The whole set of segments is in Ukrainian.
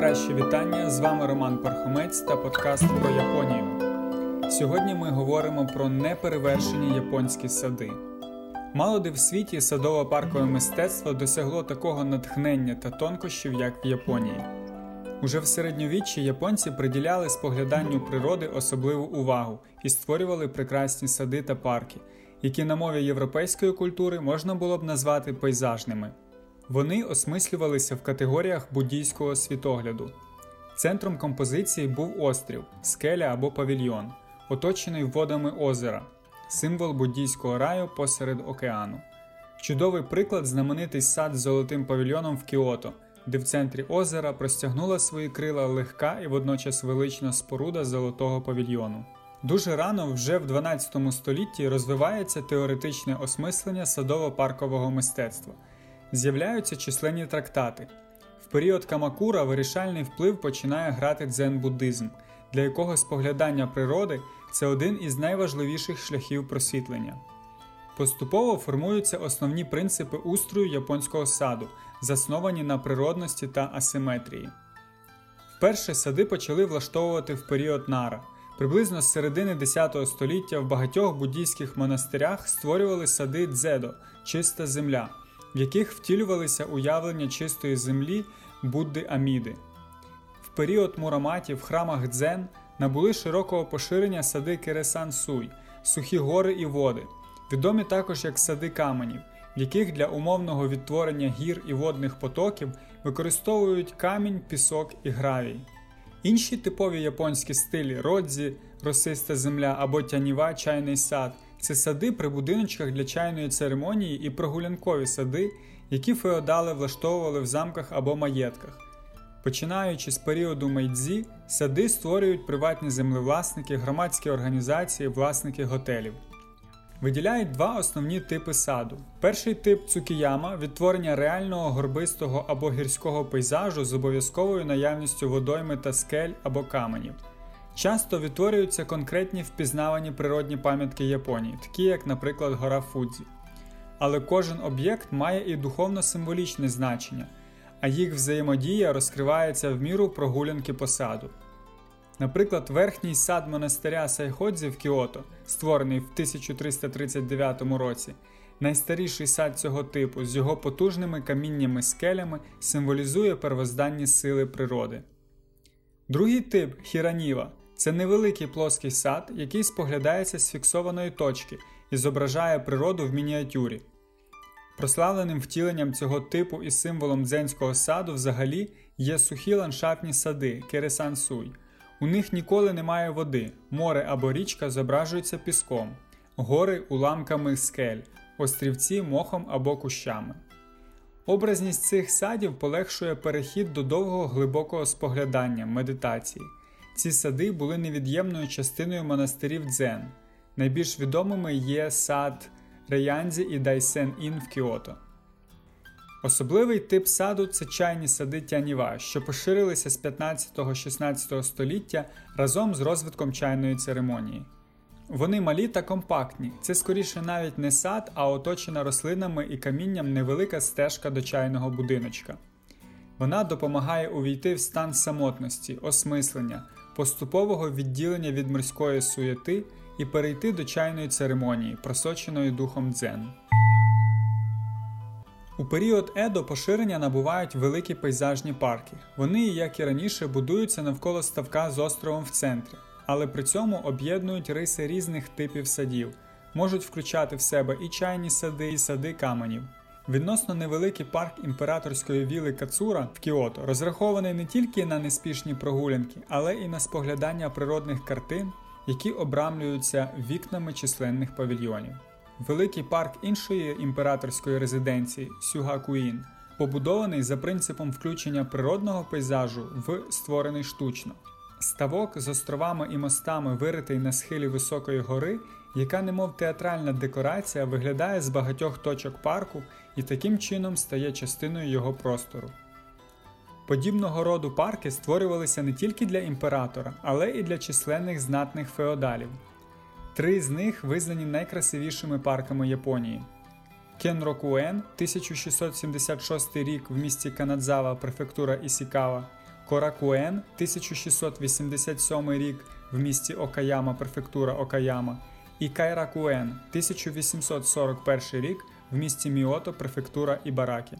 найкращі вітання. З вами Роман Пархомець та подкаст про Японію. Сьогодні ми говоримо про неперевершені японські сади. Мало де в світі садово-паркове мистецтво досягло такого натхнення та тонкощів, як в Японії. Уже в середньовіччі японці приділяли спогляданню природи особливу увагу і створювали прекрасні сади та парки, які на мові європейської культури можна було б назвати пейзажними. Вони осмислювалися в категоріях буддійського світогляду. Центром композиції був острів, скеля або павільйон, оточений водами озера, символ буддійського раю посеред океану. Чудовий приклад знаменитий сад з золотим павільйоном в Кіото, де в центрі озера простягнула свої крила легка і водночас велична споруда золотого павільйону. Дуже рано, вже в 12 столітті, розвивається теоретичне осмислення садово-паркового мистецтва з'являються численні трактати. В період Камакура вирішальний вплив починає грати дзен-буддизм, для якого споглядання природи це один із найважливіших шляхів просвітлення. Поступово формуються основні принципи устрою японського саду, засновані на природності та асиметрії. Вперше сади почали влаштовувати в період нара. Приблизно з середини X століття в багатьох буддійських монастирях створювали сади дзедо чиста земля в яких втілювалися уявлення чистої землі Будди Аміди. В період Мураматі в храмах дзен набули широкого поширення сади Кересан Суй, сухі гори і води, відомі також як сади каменів, в яких для умовного відтворення гір і водних потоків використовують камінь, пісок і гравій. Інші типові японські стилі родзі, росиста земля або тяніва чайний сад. Це сади при будиночках для чайної церемонії і прогулянкові сади, які феодали влаштовували в замках або маєтках. Починаючи з періоду Мейдзі, сади створюють приватні землевласники, громадські організації, власники готелів. Виділяють два основні типи саду. Перший тип цукіяма відтворення реального горбистого або гірського пейзажу з обов'язковою наявністю водойми та скель або каменів. Часто відтворюються конкретні впізнавані природні пам'ятки Японії, такі як, наприклад, гора Фудзі. Але кожен об'єкт має і духовно-символічне значення, а їх взаємодія розкривається в міру прогулянки по саду. Наприклад, верхній сад монастиря Сайходзі в Кіото, створений в 1339 році, найстаріший сад цього типу з його потужними каміннями скелями символізує первозданні сили природи. Другий тип хіраніва це невеликий плоский сад, який споглядається з фіксованої точки і зображає природу в мініатюрі. Прославленим втіленням цього типу і символом дзенського саду взагалі є сухі ландшафтні сади Кересансуй. У них ніколи немає води, море або річка зображуються піском, гори уламками скель, острівці мохом або кущами. Образність цих садів полегшує перехід до довгого глибокого споглядання, медитації. Ці сади були невід'ємною частиною монастирів дзен. Найбільш відомими є сад Реянзі і Дайсен Ін в Кіото. Особливий тип саду це чайні сади Тяніва, що поширилися з 15-16 століття разом з розвитком чайної церемонії. Вони малі та компактні, це скоріше навіть не сад, а оточена рослинами і камінням невелика стежка до чайного будиночка. Вона допомагає увійти в стан самотності, осмислення, поступового відділення від морської суєти і перейти до чайної церемонії, просоченої духом дзен. У період Едо поширення набувають великі пейзажні парки. Вони, як і раніше, будуються навколо ставка з островом в центрі, але при цьому об'єднують риси різних типів садів, можуть включати в себе і чайні сади, і сади каменів. Відносно невеликий парк імператорської віли Кацура в Кіото розрахований не тільки на неспішні прогулянки, але і на споглядання природних картин, які обрамлюються вікнами численних павільйонів. Великий парк іншої імператорської резиденції Сюгакуїн побудований за принципом включення природного пейзажу в створений штучно. Ставок з островами і мостами, виритий на схилі високої гори, яка, немов театральна декорація, виглядає з багатьох точок парку і таким чином стає частиною його простору. Подібного роду парки створювалися не тільки для імператора, але і для численних знатних феодалів. Три з них визнані найкрасивішими парками Японії. Кенрокуен 1676 рік в місті Канадзава, префектура Ісікава, Коракуен 1687 рік в місті Окаяма, префектура Окаяма, і Кайракуен 1841 рік в місті Міото, префектура Ібаракі.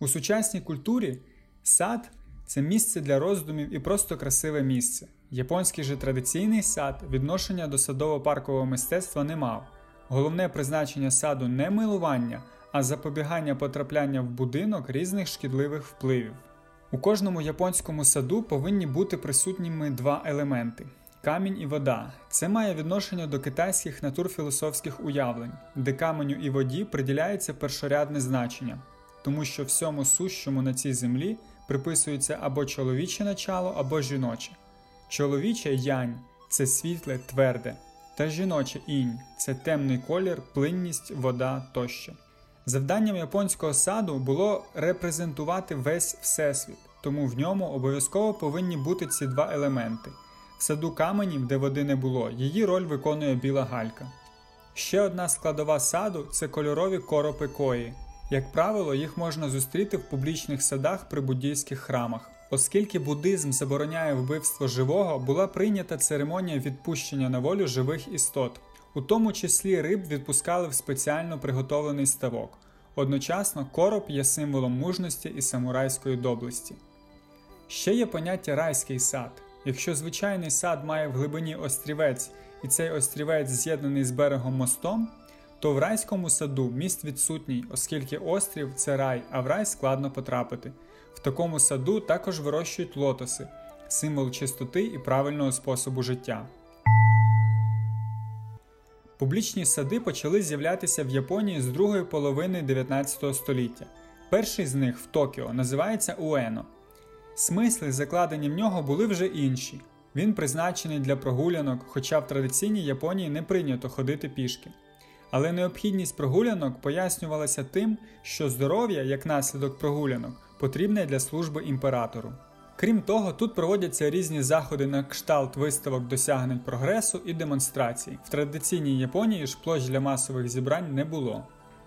У сучасній культурі сад це місце для роздумів і просто красиве місце. Японський же традиційний сад відношення до садово-паркового мистецтва не мав. Головне призначення саду не милування, а запобігання потрапляння в будинок різних шкідливих впливів. У кожному японському саду повинні бути присутніми два елементи камінь і вода. Це має відношення до китайських натурфілософських уявлень, де каменю і воді приділяється першорядне значення, тому що всьому сущому на цій землі приписується або чоловіче начало, або жіноче. Чоловіче янь це світле, тверде, та жіноче інь це темний колір, плинність, вода тощо. Завданням японського саду було репрезентувати весь всесвіт, тому в ньому обов'язково повинні бути ці два елементи. Саду каменів, де води не було, її роль виконує біла галька. Ще одна складова саду це кольорові коропи кої. Як правило, їх можна зустріти в публічних садах при буддійських храмах. Оскільки буддизм забороняє вбивство живого, була прийнята церемонія відпущення на волю живих істот. У тому числі риб відпускали в спеціально приготовлений ставок. Одночасно короб є символом мужності і самурайської доблесті. Ще є поняття райський сад. Якщо звичайний сад має в глибині острівець, і цей острівець з'єднаний з берегом мостом, то в райському саду міст відсутній, оскільки острів це рай, а в рай складно потрапити. В такому саду також вирощують лотоси символ чистоти і правильного способу життя. Публічні сади почали з'являтися в Японії з другої половини 19 століття. Перший з них в Токіо називається Уено. Смисли, закладені в нього, були вже інші. Він призначений для прогулянок, хоча в традиційній Японії не прийнято ходити пішки. Але необхідність прогулянок пояснювалася тим, що здоров'я, як наслідок прогулянок, потрібне для служби імператору. Крім того, тут проводяться різні заходи на кшталт виставок досягнень прогресу і демонстрацій. В традиційній Японії ж площ для масових зібрань не було.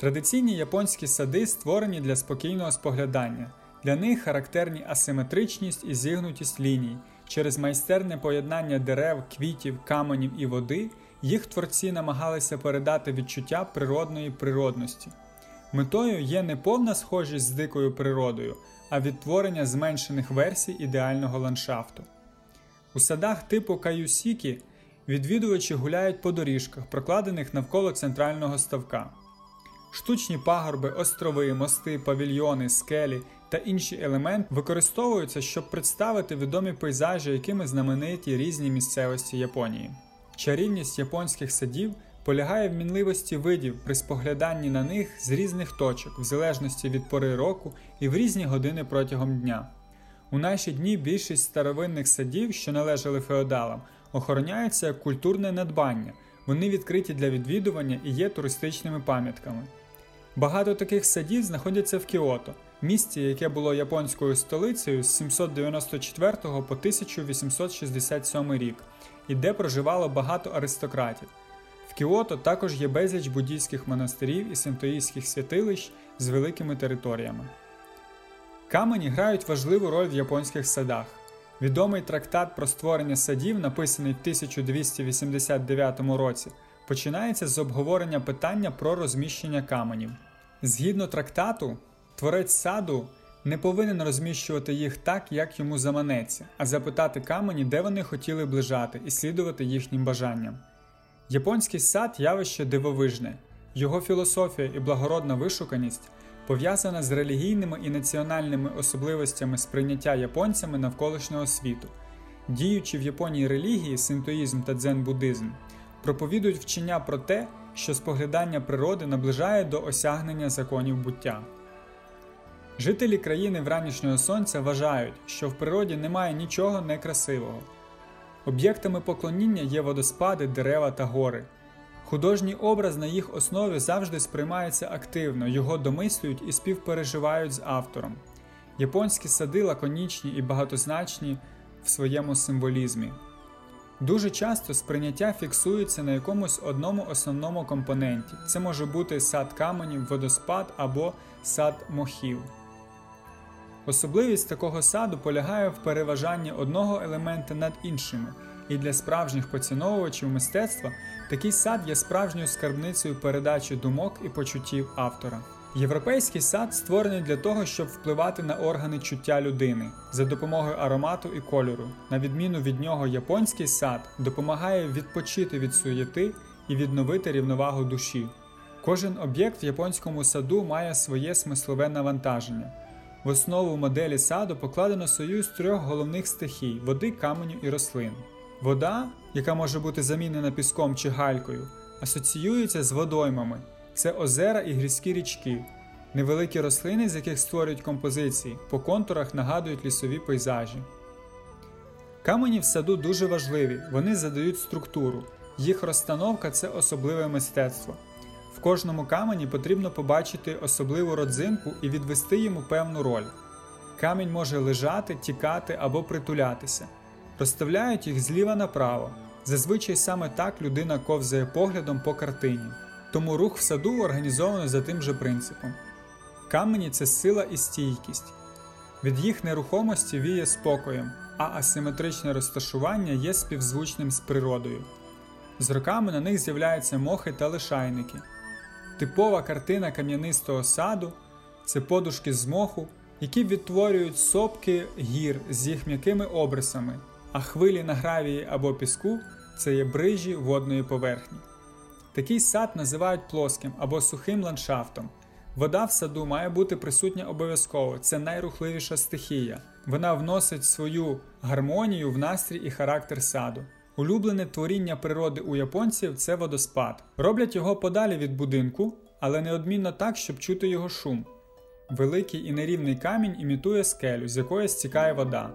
Традиційні японські сади створені для спокійного споглядання. Для них характерні асиметричність і зігнутість ліній. Через майстерне поєднання дерев, квітів, каменів і води їх творці намагалися передати відчуття природної природності. Метою є не повна схожість з дикою природою, а відтворення зменшених версій ідеального ландшафту. У садах типу Каюсікі відвідувачі гуляють по доріжках, прокладених навколо центрального ставка. Штучні пагорби, острови, мости, павільйони, скелі та інші елементи використовуються, щоб представити відомі пейзажі, якими знамениті різні місцевості Японії. Чарівність японських садів полягає в мінливості видів при спогляданні на них з різних точок, в залежності від пори року і в різні години протягом дня. У наші дні більшість старовинних садів, що належали феодалам, охороняються як культурне надбання, вони відкриті для відвідування і є туристичними пам'ятками. Багато таких садів знаходяться в Кіото, місті, яке було японською столицею з 794 по 1867 рік, і де проживало багато аристократів. В Кіото також є безліч буддійських монастирів і синтоїстських святилищ з великими територіями. Камені грають важливу роль в японських садах. Відомий трактат про створення садів, написаний в 1289 році, починається з обговорення питання про розміщення каменів. Згідно трактату, творець саду не повинен розміщувати їх так, як йому заманеться, а запитати камені, де вони хотіли б лежати, і слідувати їхнім бажанням. Японський сад явище дивовижне, його філософія і благородна вишуканість пов'язана з релігійними і національними особливостями сприйняття японцями навколишнього світу. Діючи в Японії релігії, синтоїзм та дзен-буддизм, проповідують вчення про те, що споглядання природи наближає до осягнення законів буття. Жителі країни вранішнього сонця вважають, що в природі немає нічого некрасивого. Об'єктами поклоніння є водоспади, дерева та гори. Художній образ на їх основі завжди сприймається активно, його домислюють і співпереживають з автором. Японські сади лаконічні і багатозначні в своєму символізмі. Дуже часто сприйняття фіксується на якомусь одному основному компоненті. Це може бути сад каменів, водоспад або сад мохів. Особливість такого саду полягає в переважанні одного елемента над іншими, і для справжніх поціновувачів мистецтва такий сад є справжньою скарбницею передачі думок і почуттів автора. Європейський сад створений для того, щоб впливати на органи чуття людини за допомогою аромату і кольору. На відміну від нього, японський сад допомагає відпочити від суєти і відновити рівновагу душі. Кожен об'єкт в японському саду має своє смислове навантаження. В основу моделі саду покладено союз трьох головних стихій води, каменю і рослин. Вода, яка може бути замінена піском чи галькою, асоціюється з водоймами це озера і грізькі річки, невеликі рослини, з яких створюють композиції, по контурах нагадують лісові пейзажі. Камені в саду дуже важливі, вони задають структуру, їх розстановка це особливе мистецтво. Кожному камені потрібно побачити особливу родзинку і відвести йому певну роль. Камінь може лежати, тікати або притулятися. Розставляють їх зліва направо. Зазвичай саме так людина ковзає поглядом по картині. Тому рух в саду організовано за тим же принципом. Камені це сила і стійкість. Від їх нерухомості віє спокоєм, а асиметричне розташування є співзвучним з природою. З роками на них з'являються мохи та лишайники. Типова картина кам'янистого саду це подушки з моху, які відтворюють сопки гір з їх м'якими обрисами, а хвилі на гравії або піску це є брижі водної поверхні. Такий сад називають плоским або сухим ландшафтом. Вода в саду має бути присутня обов'язково, це найрухливіша стихія. Вона вносить свою гармонію в настрій і характер саду. Улюблене творіння природи у японців це водоспад. Роблять його подалі від будинку, але неодмінно так, щоб чути його шум. Великий і нерівний камінь імітує скелю, з якої стікає вода.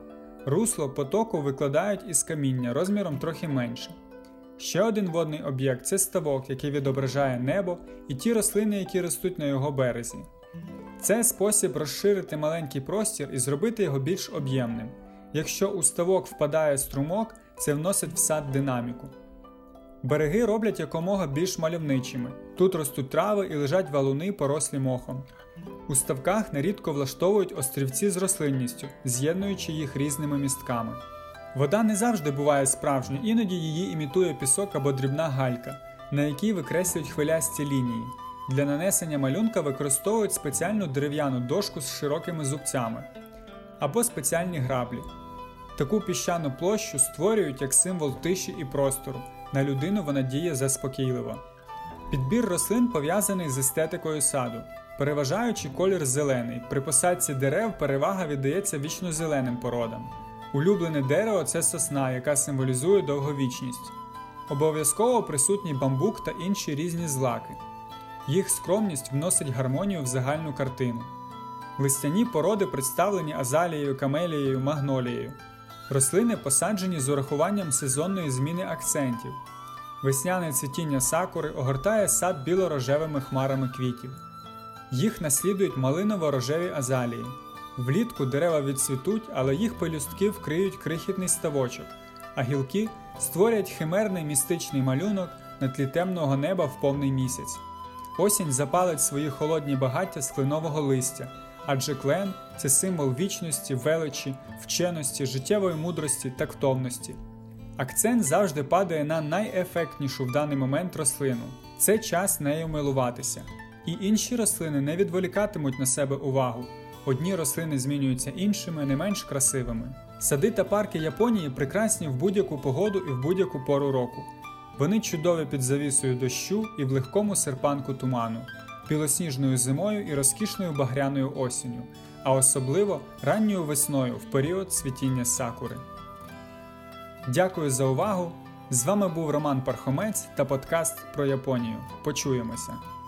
Русло потоку викладають із каміння розміром трохи менше. Ще один водний об'єкт це ставок, який відображає небо і ті рослини, які ростуть на його березі. Це спосіб розширити маленький простір і зробити його більш об'ємним. Якщо у ставок впадає струмок, це вносить в сад динаміку. Береги роблять якомога більш мальовничими. Тут ростуть трави і лежать валуни, порослі мохом. У ставках нерідко влаштовують острівці з рослинністю, з'єднуючи їх різними містками. Вода не завжди буває справжньою, іноді її імітує пісок або дрібна галька, на якій викреслюють хвилясті лінії. Для нанесення малюнка використовують спеціальну дерев'яну дошку з широкими зубцями або спеціальні граблі. Таку піщану площу створюють як символ тиші і простору. На людину вона діє заспокійливо. Підбір рослин пов'язаний з естетикою саду. Переважаючи колір зелений, при посадці дерев перевага віддається вічно зеленим породам. Улюблене дерево це сосна, яка символізує довговічність. Обов'язково присутній бамбук та інші різні злаки. Їх скромність вносить гармонію в загальну картину. Листяні породи представлені азалією, камелією, магнолією. Рослини посаджені з урахуванням сезонної зміни акцентів. Весняне цвітіння сакури огортає сад біло-рожевими хмарами квітів. Їх наслідують малиново-рожеві азалії. Влітку дерева відцвітуть, але їх пелюстки вкриють крихітний ставочок, а гілки створять химерний містичний малюнок на тлі темного неба в повний місяць. Осінь запалить свої холодні багаття з листя, адже клен це символ вічності, величі, вченості, життєвої мудрості та ктовності. Акцент завжди падає на найефектнішу в даний момент рослину це час нею милуватися. І інші рослини не відволікатимуть на себе увагу. Одні рослини змінюються іншими, не менш красивими. Сади та парки Японії прекрасні в будь-яку погоду і в будь-яку пору року. Вони чудові під завісою дощу і в легкому серпанку туману, білосніжною зимою і розкішною багряною осінню, а особливо ранньою весною в період цвітіння сакури. Дякую за увагу! З вами був Роман Пархомець та подкаст про Японію. Почуємося!